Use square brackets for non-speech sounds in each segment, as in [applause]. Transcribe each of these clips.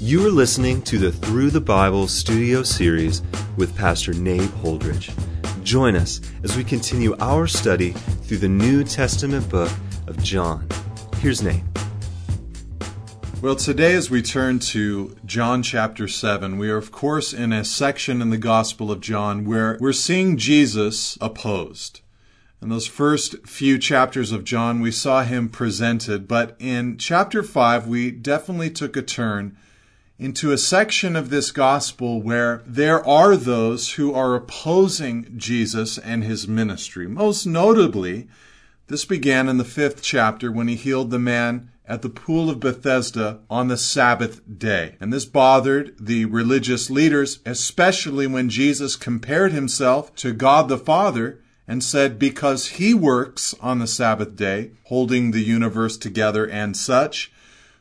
You are listening to the Through the Bible studio series with Pastor Nate Holdridge. Join us as we continue our study through the New Testament book of John. Here's Nate. Well, today, as we turn to John chapter 7, we are, of course, in a section in the Gospel of John where we're seeing Jesus opposed. In those first few chapters of John, we saw him presented, but in chapter 5, we definitely took a turn into a section of this gospel where there are those who are opposing Jesus and his ministry. Most notably, this began in the fifth chapter when he healed the man at the pool of Bethesda on the Sabbath day. And this bothered the religious leaders, especially when Jesus compared himself to God the Father and said, Because he works on the Sabbath day, holding the universe together and such,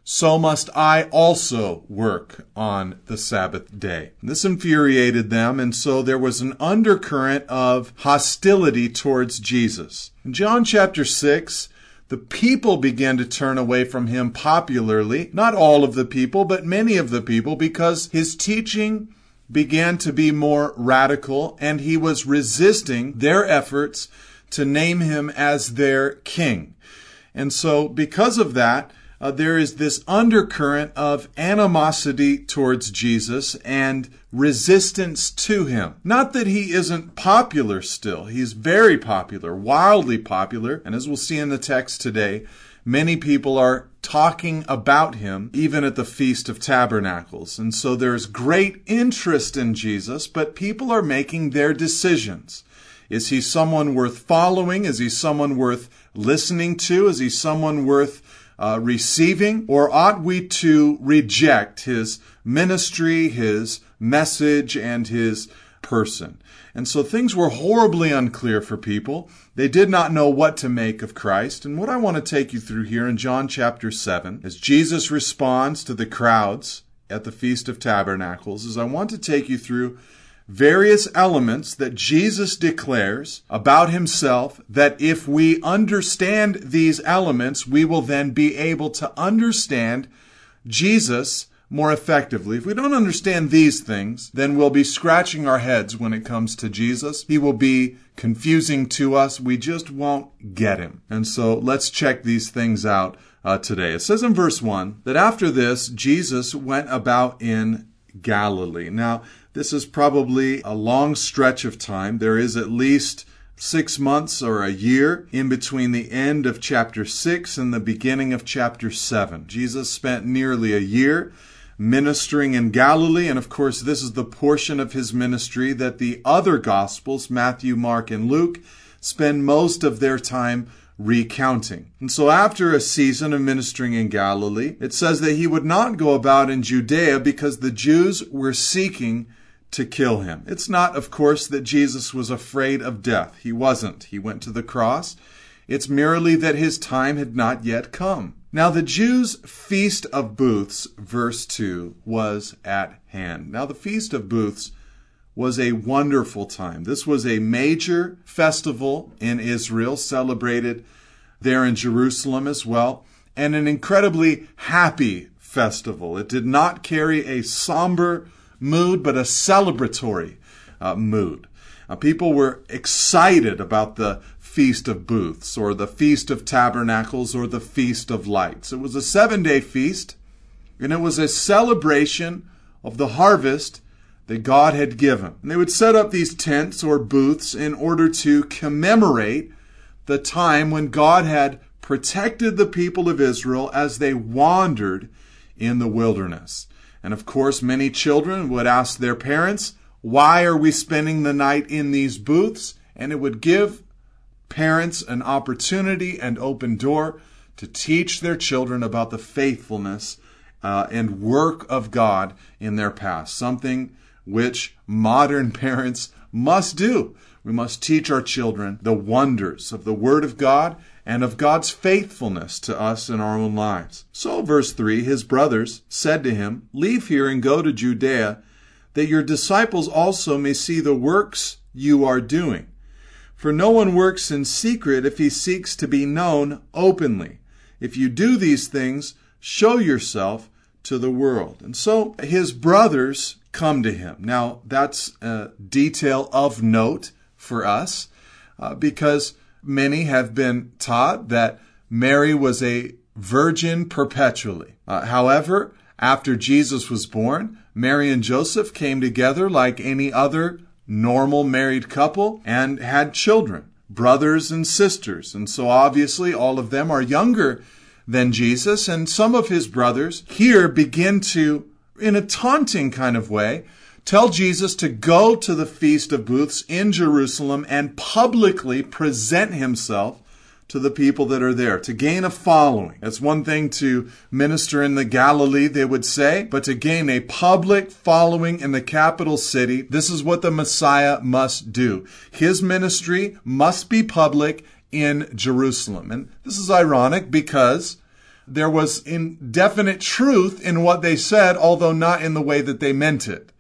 so must I also work on the Sabbath day. This infuriated them, and so there was an undercurrent of hostility towards Jesus. In John chapter 6, the people began to turn away from him popularly. Not all of the people, but many of the people, because his teaching began to be more radical and he was resisting their efforts to name him as their king. And so, because of that, uh, there is this undercurrent of animosity towards Jesus and resistance to him. Not that he isn't popular still. He's very popular, wildly popular. And as we'll see in the text today, many people are talking about him even at the Feast of Tabernacles. And so there's great interest in Jesus, but people are making their decisions. Is he someone worth following? Is he someone worth listening to? Is he someone worth uh, receiving? Or ought we to reject his ministry, his message, and his person? And so things were horribly unclear for people. They did not know what to make of Christ. And what I want to take you through here in John chapter 7, as Jesus responds to the crowds at the Feast of Tabernacles, is I want to take you through various elements that Jesus declares about himself that if we understand these elements, we will then be able to understand Jesus more effectively. If we don't understand these things, then we'll be scratching our heads when it comes to Jesus. He will be confusing to us. We just won't get him. And so let's check these things out uh, today. It says in verse 1 that after this, Jesus went about in Galilee. Now, this is probably a long stretch of time. There is at least six months or a year in between the end of chapter 6 and the beginning of chapter 7. Jesus spent nearly a year ministering in Galilee, and of course, this is the portion of his ministry that the other Gospels, Matthew, Mark, and Luke, spend most of their time recounting. And so after a season of ministering in Galilee, it says that he would not go about in Judea because the Jews were seeking to kill him. It's not, of course, that Jesus was afraid of death. He wasn't. He went to the cross. It's merely that his time had not yet come. Now, the Jews' Feast of Booths, verse 2, was at hand. Now, the Feast of Booths was a wonderful time. This was a major festival in Israel, celebrated there in Jerusalem as well, and an incredibly happy festival. It did not carry a somber mood, but a celebratory uh, mood. Uh, people were excited about the Feast of Booths, or the Feast of Tabernacles, or the Feast of Lights. It was a seven day feast, and it was a celebration of the harvest that God had given. And they would set up these tents or booths in order to commemorate the time when God had protected the people of Israel as they wandered in the wilderness. And of course, many children would ask their parents, why are we spending the night in these booths? And it would give parents an opportunity and open door to teach their children about the faithfulness uh, and work of God in their past, something which modern [laughs] parents must do. We must teach our children the wonders of the Word of God and of God's faithfulness to us in our own lives. So, verse 3 His brothers said to him, Leave here and go to Judea, that your disciples also may see the works you are doing. For no one works in secret if he seeks to be known openly. If you do these things, show yourself to the world. And so his brothers come to him. Now, that's a detail of note for us uh, because many have been taught that Mary was a virgin perpetually. Uh, however, after Jesus was born, Mary and Joseph came together like any other normal married couple and had children, brothers and sisters. And so obviously all of them are younger than Jesus. And some of his brothers here begin to, in a taunting kind of way, tell Jesus to go to the Feast of Booths in Jerusalem and publicly present himself to the people that are there, to gain a following. It's one thing to minister in the Galilee, they would say, but to gain a public following in the capital city, this is what the Messiah must do. His ministry must be public in Jerusalem. And this is ironic because there was indefinite truth in what they said, although not in the way that they meant it.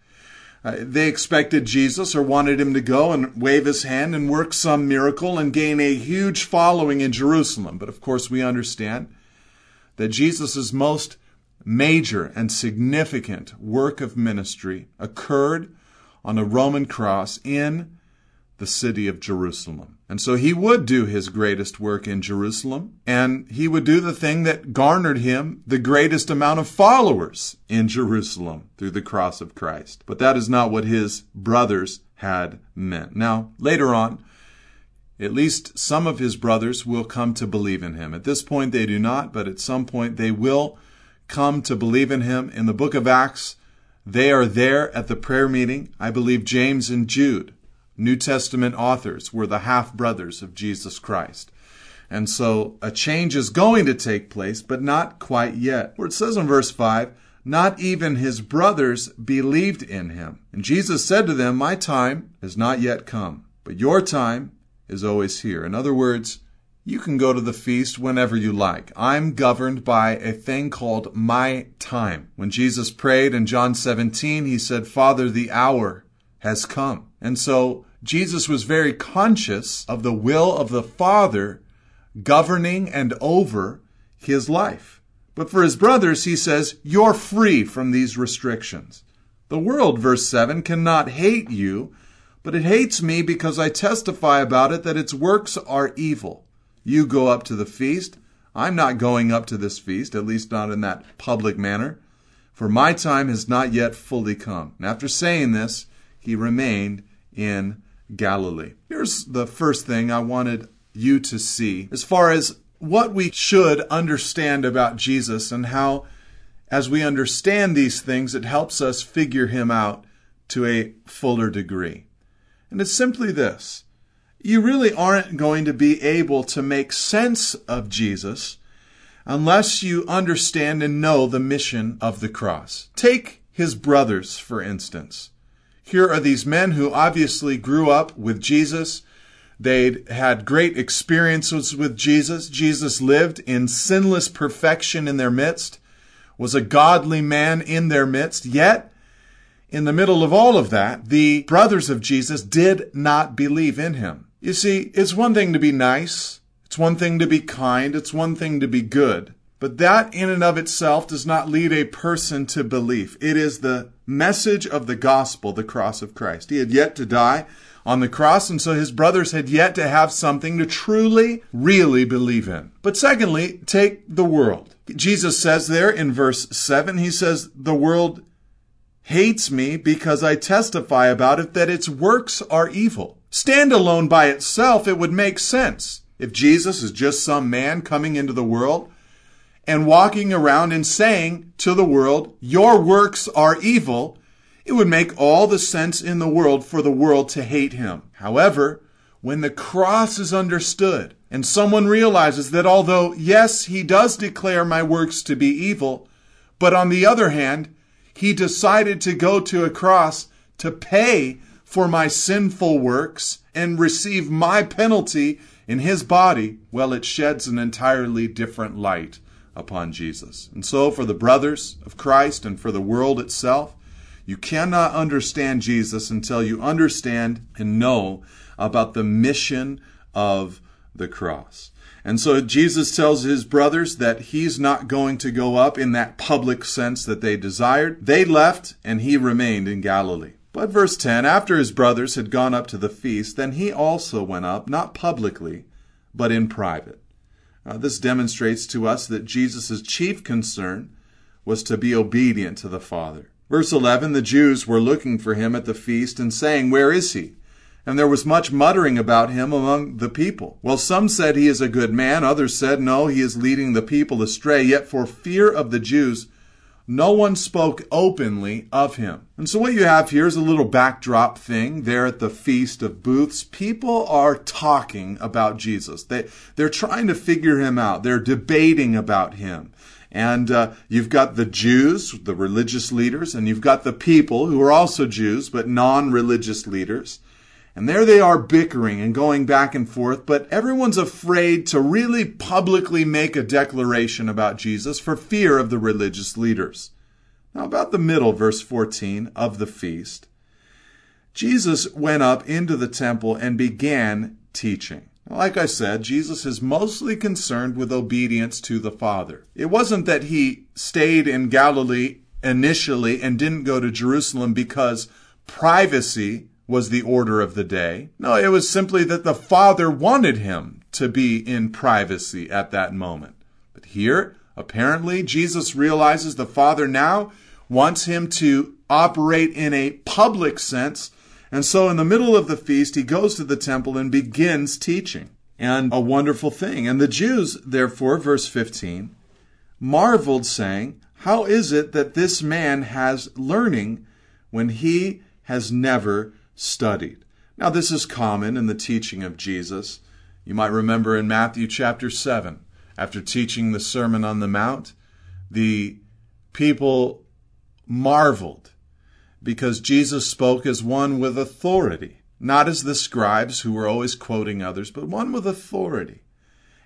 Uh, they expected Jesus or wanted him to go and wave his hand and work some miracle and gain a huge following in Jerusalem. But of course, we understand that Jesus' most major and significant work of ministry occurred on a Roman cross in the city of Jerusalem. And so he would do his greatest work in Jerusalem, and he would do the thing that garnered him the greatest amount of followers in Jerusalem through the cross of Christ. But that is not what his brothers had meant. Now, later on, at least some of his brothers will come to believe in him. At this point, they do not, but at some point, they will come to believe in him. In the book of Acts, they are there at the prayer meeting. I believe James and Jude New Testament authors were the half brothers of Jesus Christ. And so a change is going to take place, but not quite yet. Where it says in verse 5, not even his brothers believed in him. And Jesus said to them, My time has not yet come, but your time is always here. In other words, you can go to the feast whenever you like. I'm governed by a thing called my time. When Jesus prayed in John 17, he said, Father, the hour has come. And so Jesus was very conscious of the will of the Father governing and over his life. But for his brothers, he says, You're free from these restrictions. The world, verse 7, cannot hate you, but it hates me because I testify about it that its works are evil. You go up to the feast. I'm not going up to this feast, at least not in that public manner, for my time has not yet fully come. And after saying this, he remained in Galilee. Here's the first thing I wanted you to see as far as what we should understand about Jesus and how, as we understand these things, it helps us figure him out to a fuller degree. And it's simply this you really aren't going to be able to make sense of Jesus unless you understand and know the mission of the cross. Take his brothers, for instance. Here are these men who obviously grew up with Jesus. They'd had great experiences with Jesus. Jesus lived in sinless perfection in their midst, was a godly man in their midst. Yet, in the middle of all of that, the brothers of Jesus did not believe in him. You see, it's one thing to be nice. It's one thing to be kind. It's one thing to be good. But that in and of itself does not lead a person to belief. It is the message of the gospel, the cross of Christ. He had yet to die on the cross, and so his brothers had yet to have something to truly, really believe in. But secondly, take the world. Jesus says there in verse 7, he says, The world hates me because I testify about it that its works are evil. Stand alone by itself, it would make sense. If Jesus is just some man coming into the world and walking around and saying to the world, Your works are evil, it would make all the sense in the world for the world to hate him. However, when the cross is understood and someone realizes that although, yes, he does declare my works to be evil, but on the other hand, he decided to go to a cross to pay for my sinful works and receive my penalty in his body, well, it sheds an entirely different light upon Jesus. And so, for the brothers of Christ and for the world itself, you cannot understand Jesus until you understand and know about the mission of the cross. And so Jesus tells his brothers that he's not going to go up in that public sense that they desired. They left and he remained in Galilee. But verse 10 After his brothers had gone up to the feast, then he also went up, not publicly, but in private. Uh, this demonstrates to us that Jesus' chief concern was to be obedient to the Father. Verse 11 The Jews were looking for him at the feast and saying, Where is he? And there was much muttering about him among the people. Well, some said he is a good man, others said, No, he is leading the people astray. Yet for fear of the Jews, no one spoke openly of him. And so what you have here is a little backdrop thing there at the Feast of Booths. People are talking about Jesus. They, they're trying to figure him out. They're debating about him. And uh, you've got the Jews, the religious leaders, and you've got the people who are also Jews, but non-religious leaders. And there they are bickering and going back and forth, but everyone's afraid to really publicly make a declaration about Jesus for fear of the religious leaders. Now, about the middle, verse 14 of the feast, Jesus went up into the temple and began teaching. Like I said, Jesus is mostly concerned with obedience to the Father. It wasn't that he stayed in Galilee initially and didn't go to Jerusalem because privacy was the order of the day. No, it was simply that the Father wanted him to be in privacy at that moment. But here, apparently, Jesus realizes the Father now wants him to operate in a public sense. And so, in the middle of the feast, he goes to the temple and begins teaching. And a wonderful thing. And the Jews, therefore, verse 15, marveled, saying, How is it that this man has learning when he has never studied. Now, this is common in the teaching of Jesus. You might remember in Matthew chapter 7, after teaching the Sermon on the Mount, the people marveled because Jesus spoke as one with authority, not as the scribes who were always quoting others, but one with authority.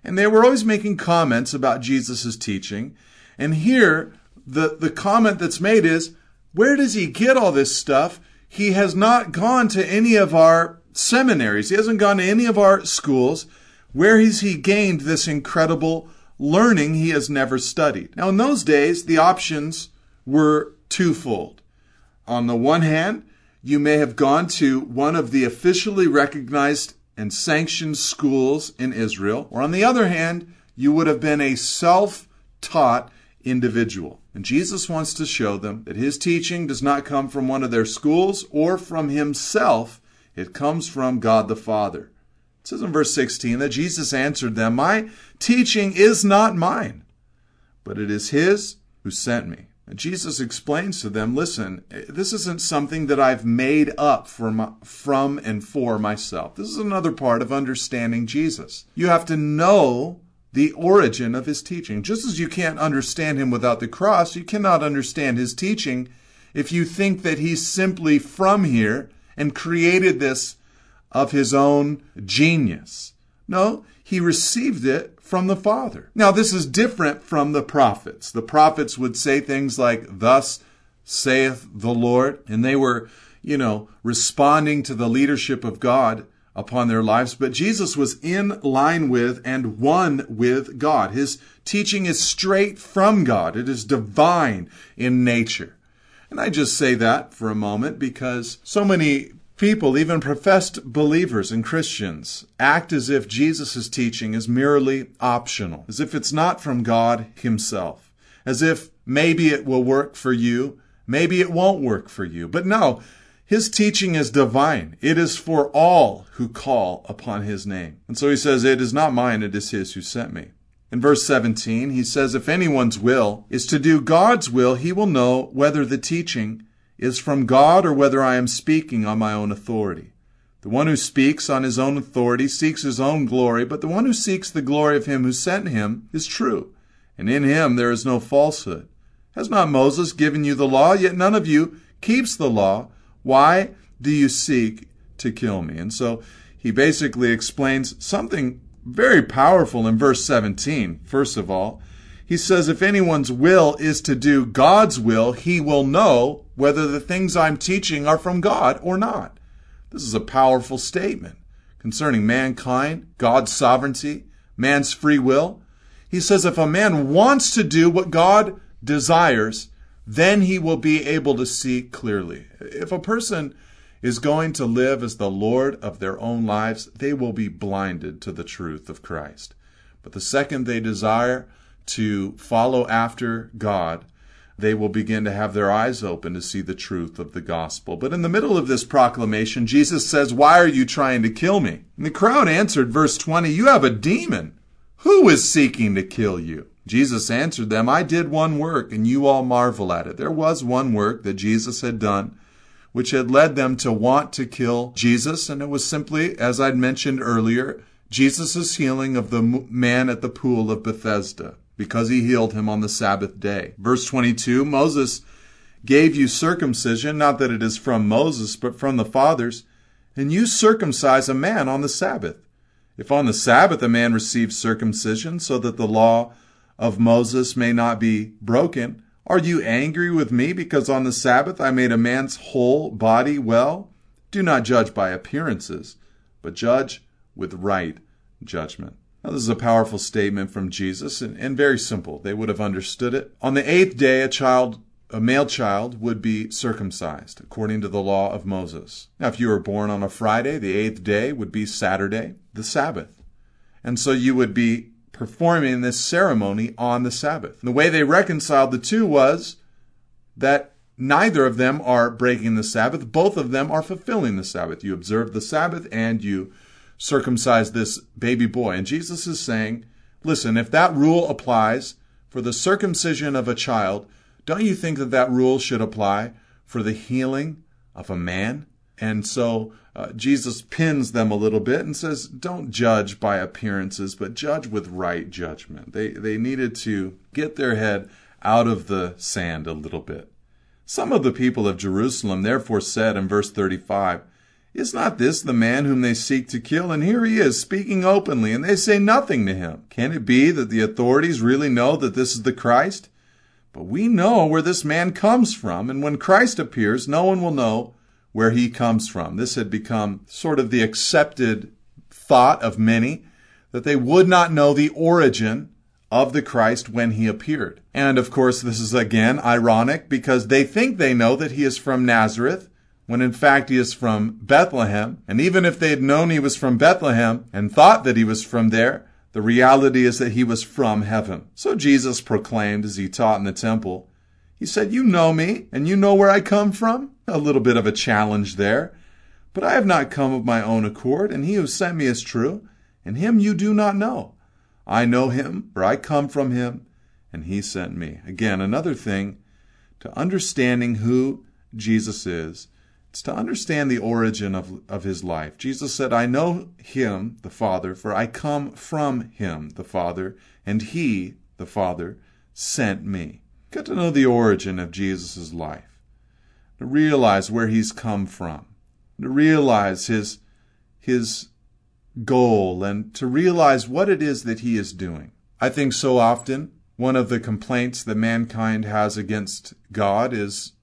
And they were always making comments about Jesus' teaching. And here, the, the comment that's made is, where does he get all this stuff? He has not gone to any of our seminaries. He hasn't gone to any of our schools. Where has he gained this incredible learning he has never studied? Now, in those days, the options were twofold. On the one hand, you may have gone to one of the officially recognized and sanctioned schools in Israel, or on the other hand, you would have been a self taught individual. And Jesus wants to show them that his teaching does not come from one of their schools or from himself, it comes from God the Father. It says in verse 16 that Jesus answered them, My teaching is not mine, but it is his who sent me. And Jesus explains to them, listen, this isn't something that I've made up my, from and for myself. This is another part of understanding Jesus. You have to know the origin of his teaching. Just as you can't understand him without the cross, you cannot understand his teaching if you think that he's simply from here and created this of his own genius. No, he received it from the Father. Now, this is different from the prophets. The prophets would say things like, Thus saith the Lord, and they were, you know, responding to the leadership of God upon their lives, but Jesus was in line with and one with God. His teaching is straight from God. It is divine in nature. And I just say that for a moment because so many people, even professed believers and Christians, act as if Jesus' teaching is merely optional, as if it's not from God Himself, as if maybe it will work for you, maybe it won't work for you. But no, his teaching is divine. It is for all who call upon his name. And so he says, It is not mine, it is his who sent me. In verse 17, he says, If anyone's will is to do God's will, he will know whether the teaching is from God or whether I am speaking on my own authority. The one who speaks on his own authority seeks his own glory, but the one who seeks the glory of him who sent him is true, and in him there is no falsehood. Has not Moses given you the law? Yet none of you keeps the law. Why do you seek to kill me? And so he basically explains something very powerful in verse 17. First of all, he says, if anyone's will is to do God's will, he will know whether the things I'm teaching are from God or not. This is a powerful statement concerning mankind, God's sovereignty, man's free will? He says if a man wants to do what God desires, then he will be able to see clearly. If a person is going to live as the Lord of their own lives, they will be blinded to the truth of Christ. But the second they desire to follow after God, they will begin to have their eyes open to see the truth of the gospel. But in the middle of this proclamation, Jesus says, Why are you trying to kill me? And the crowd answered, verse 20, You have a demon. Who is seeking to kill you? Jesus answered them, I did one work, and you all marvel at it. There was one work that Jesus had done, which had led them to want to kill Jesus, and it was simply, as I'd mentioned earlier, Jesus' healing of the man at the pool of Bethesda, because he healed him on the Sabbath day. Verse 22 Moses gave you circumcision, not that it is from Moses, but from the fathers, and you circumcise a man on the Sabbath. If on the Sabbath a man receives circumcision, so that the law of Moses may not be broken. Are you angry with me because on the Sabbath I made a man's whole body well? Do not judge by appearances, but judge with right judgment. Now, this is a powerful statement from Jesus and, and very simple. They would have understood it. On the eighth day, a child a male child would be circumcised according to the law of Moses. Now, if you were born on a Friday, the eighth day would be Saturday, the Sabbath. And so you would be performing this ceremony on the Sabbath. The way they reconciled the two was that neither of them are breaking the Sabbath, both of them are fulfilling the Sabbath. You observe the Sabbath and you circumcise this baby boy. And Jesus is saying, listen, if that rule applies for the circumcision of a child, don't you think that that rule should apply for the healing of a man? And so uh, Jesus pins them a little bit and says, don't judge by appearances, but judge with right judgment. They, they needed to get their head out of the sand a little bit. Some of the people of Jerusalem therefore said in verse 35, Is not this the man whom they seek to kill? And here he is, speaking openly, and they say nothing to him. Can it be that the authorities really know that this is the Christ? But we know where this man comes from, and when Christ appears, no one will know where he comes from. This had become sort of the accepted thought of many that they would not know the origin of the Christ when he appeared. And of course, this is again ironic because they think they know that he is from Nazareth when in fact he is from Bethlehem. And even if they had known he was from Bethlehem and thought that he was from there, the reality is that he was from heaven. So Jesus proclaimed as he taught in the temple, he said, You know me, and you know where I come from? A little bit of a challenge there. But I have not come of my own accord, and he who sent me is true, and him you do not know. I know him, for I come from him, and he sent me. Again, another thing to understanding who Jesus is, it's to understand the origin of, of his life. Jesus said, I know him, the Father, for I come from him, the Father, and he, the Father, sent me. Get to know the origin of Jesus' life, to realize where he's come from, to realize his, his goal, and to realize what it is that he is doing. I think so often one of the complaints that mankind has against God is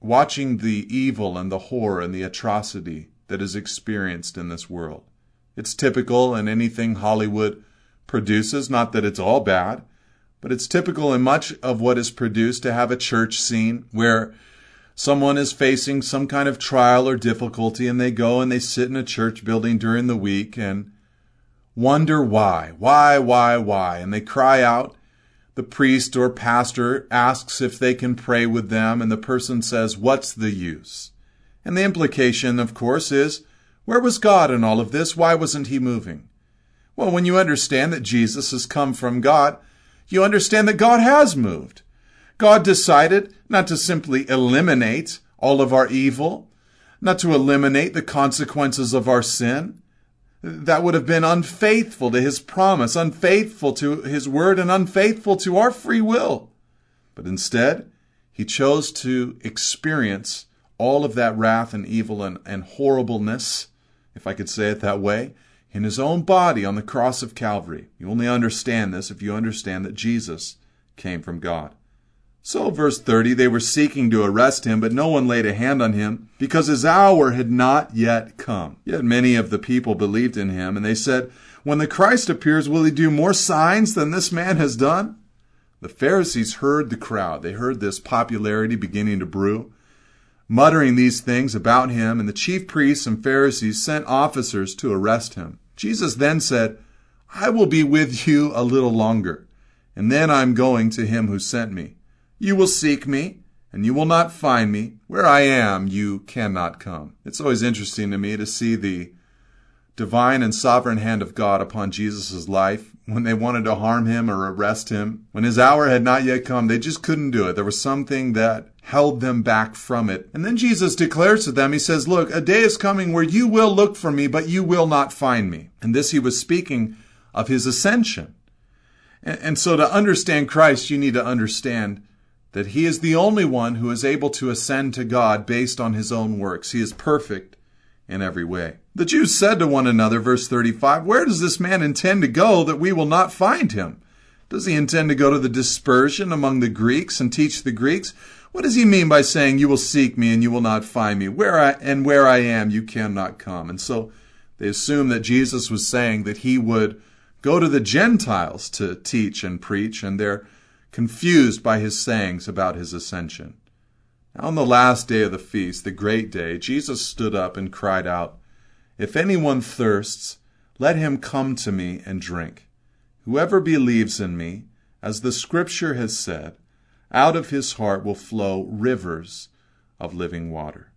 watching the evil and the horror and the atrocity that is experienced in this world. It's typical in anything Hollywood produces, not that it's all bad, but it's typical in much of what is produced to have a church scene where someone is facing some kind of trial or difficulty and they go and they sit in a church building during the week and wonder why, why, why, why. And they cry out. The priest or pastor asks if they can pray with them, and the person says, What's the use? And the implication, of course, is, Where was God in all of this? Why wasn't he moving? Well, when you understand that Jesus has come from God, you understand that God has moved. God decided not to simply eliminate all of our evil, not to eliminate the consequences of our sin. That would have been unfaithful to his promise, unfaithful to his word, and unfaithful to our free will. But instead, he chose to experience all of that wrath and evil and, and horribleness, if I could say it that way, in his own body on the cross of Calvary. You only understand this if you understand that Jesus came from God. So, verse 30, they were seeking to arrest him, but no one laid a hand on him because his hour had not yet come. Yet many of the people believed in him, and they said, When the Christ appears, will he do more signs than this man has done? The Pharisees heard the crowd. They heard this popularity beginning to brew, muttering these things about him, and the chief priests and Pharisees sent officers to arrest him. Jesus then said, I will be with you a little longer, and then I am going to him who sent me. You will seek me, and you will not find me. Where I am, you cannot come. It's always interesting to me to see the divine and sovereign hand of God upon Jesus' life when they wanted to harm him or arrest him. When his hour had not yet come, they just couldn't do it. There was something that held them back from it. And then Jesus declares to them, He says, Look, a day is coming where you will look for me, but you will not find me. And this he was speaking of his ascension. And, and so to understand Christ, you need to understand that he is the only one who is able to ascend to God based on his own works. He is perfect in every way. The Jews said to one another, verse 35, Where does this man intend to go that we will not find him? Does he intend to go to the dispersion among the Greeks and teach the Greeks? What does he mean by saying, You will seek me and you will not find me? Where I, and where I am, you cannot come. And so they assume that Jesus was saying that he would go to the Gentiles to teach and preach, and they're confused by his sayings about his ascension. Now, on the last day of the feast, the great day, Jesus stood up and cried out, If anyone thirsts, let him come to me and drink. Whoever believes in me, as the scripture has said, out of his heart will flow rivers of living water.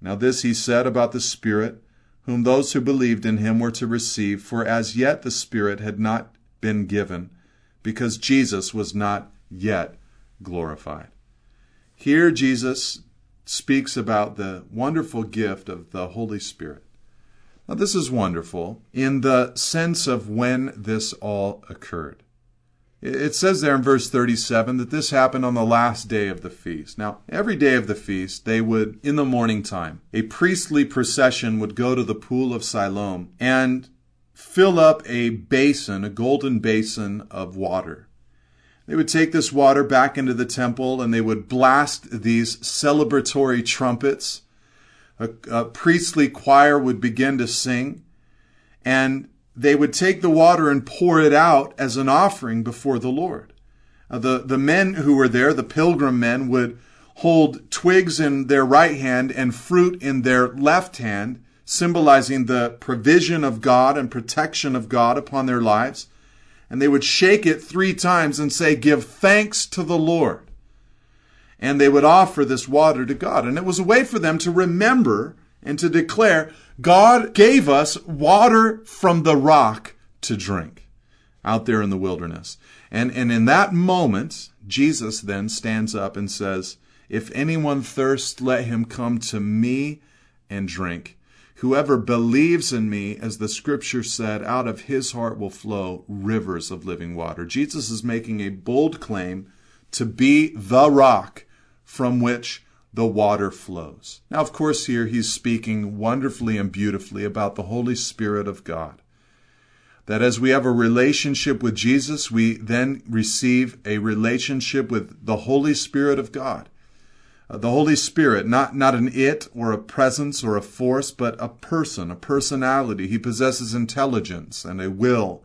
Now, this he said about the Spirit, whom those who believed in him were to receive, for as yet the Spirit had not been given, because Jesus was not yet glorified. Here, Jesus speaks about the wonderful gift of the Holy Spirit. Now, this is wonderful in the sense of when this all occurred. It says there in verse 37 that this happened on the last day of the feast. Now, every day of the feast, they would, in the morning time, a priestly procession would go to the pool of Siloam and fill up a basin, a golden basin of water. They would take this water back into the temple and they would blast these celebratory trumpets. A, a priestly choir would begin to sing. And they would take the water and pour it out as an offering before the Lord. Uh, the, the men who were there, the pilgrim men, would hold twigs in their right hand and fruit in their left hand, symbolizing the provision of God and protection of God upon their lives. And they would shake it three times and say, Give thanks to the Lord. And they would offer this water to God. And it was a way for them to remember and to declare God gave us water from the rock to drink out there in the wilderness. And, and in that moment, Jesus then stands up and says, If anyone thirsts, let him come to me and drink. Whoever believes in me, as the scripture said, out of his heart will flow rivers of living water. Jesus is making a bold claim to be the rock from which the water flows. Now, of course, here he's speaking wonderfully and beautifully about the Holy Spirit of God. That as we have a relationship with Jesus, we then receive a relationship with the Holy Spirit of God. Uh, the Holy Spirit, not, not an it or a presence or a force, but a person, a personality. He possesses intelligence and a will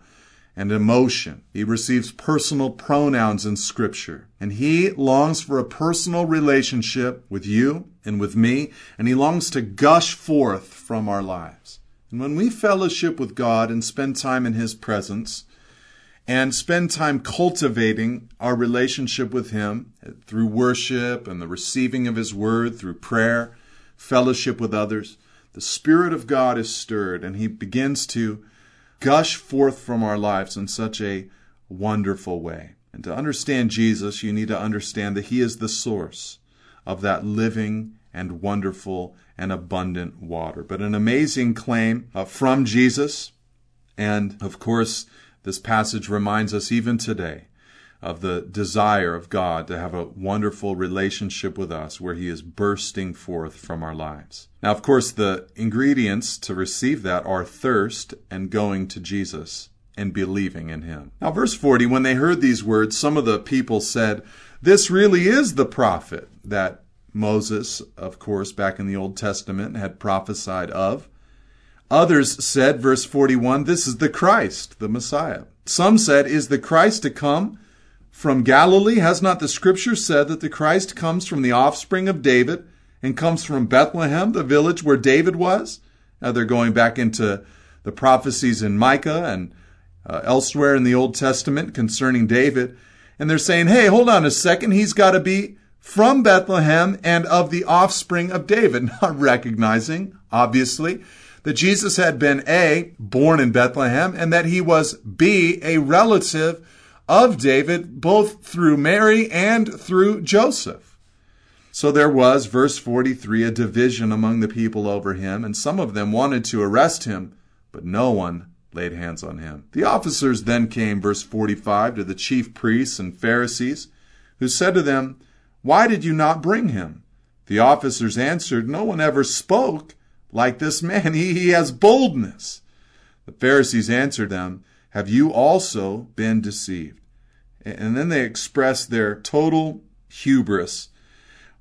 and emotion. He receives personal pronouns in Scripture. And he longs for a personal relationship with you and with me, and he longs to gush forth from our lives. And when we fellowship with God and spend time in his presence, and spend time cultivating our relationship with him through worship and the receiving of his word, through prayer, fellowship with others, the Spirit of God is stirred and he begins to gush forth from our lives in such a wonderful way. And to understand Jesus, you need to understand that He is the source of that living and wonderful and abundant water. But an amazing claim uh, from Jesus. And of course, this passage reminds us even today of the desire of God to have a wonderful relationship with us where He is bursting forth from our lives. Now, of course, the ingredients to receive that are thirst and going to Jesus and believing in Him. Now, verse 40, when they heard these words, some of the people said, This really is the prophet that Moses, of course, back in the Old Testament had prophesied of. Others said, verse 41, this is the Christ, the Messiah. Some said, is the Christ to come from Galilee? Has not the scripture said that the Christ comes from the offspring of David and comes from Bethlehem, the village where David was? Now they're going back into the prophecies in Micah and uh, elsewhere in the Old Testament concerning David. And they're saying, hey, hold on a second. He's got to be from Bethlehem and of the offspring of David, [laughs] not recognizing, obviously, that Jesus had been A, born in Bethlehem, and that he was B, a relative of David, both through Mary and through Joseph. So there was, verse 43, a division among the people over him, and some of them wanted to arrest him, but no one laid hands on him. The officers then came, verse 45, to the chief priests and Pharisees, who said to them, Why did you not bring him? The officers answered, No one ever spoke like this man. He, he has boldness. The Pharisees answered them, Have you also been deceived? And then they express their total hubris.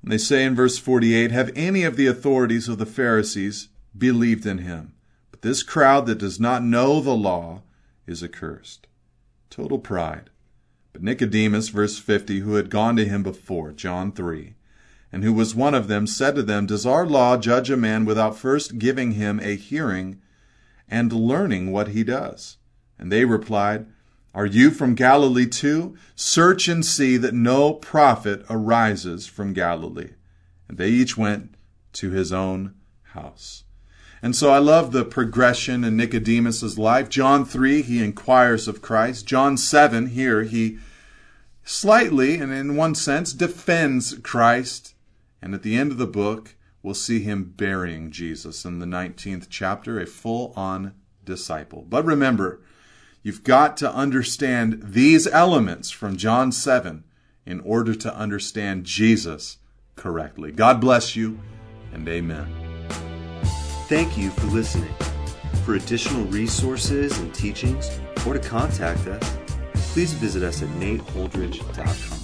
And they say in verse 48, Have any of the authorities of the Pharisees believed in him? But this crowd that does not know the law is accursed. Total pride. But Nicodemus, verse 50, who had gone to him before, John 3, and who was one of them, said to them, Does our law judge a man without first giving him a hearing and learning what he does? And they replied, Are you from Galilee too? Search and see that no prophet arises from Galilee. And they each went to his own house. And so I love the progression in Nicodemus's life. John 3, he inquires of Christ. John 7, here, he slightly, and in one sense, defends Christ and at the end of the book, we'll see him burying Jesus in the 19th chapter, a full on disciple. But remember, you've got to understand these elements from John 7 in order to understand Jesus correctly. God bless you, and amen. Thank you for listening. For additional resources and teachings, or to contact us, please visit us at nateholdridge.com.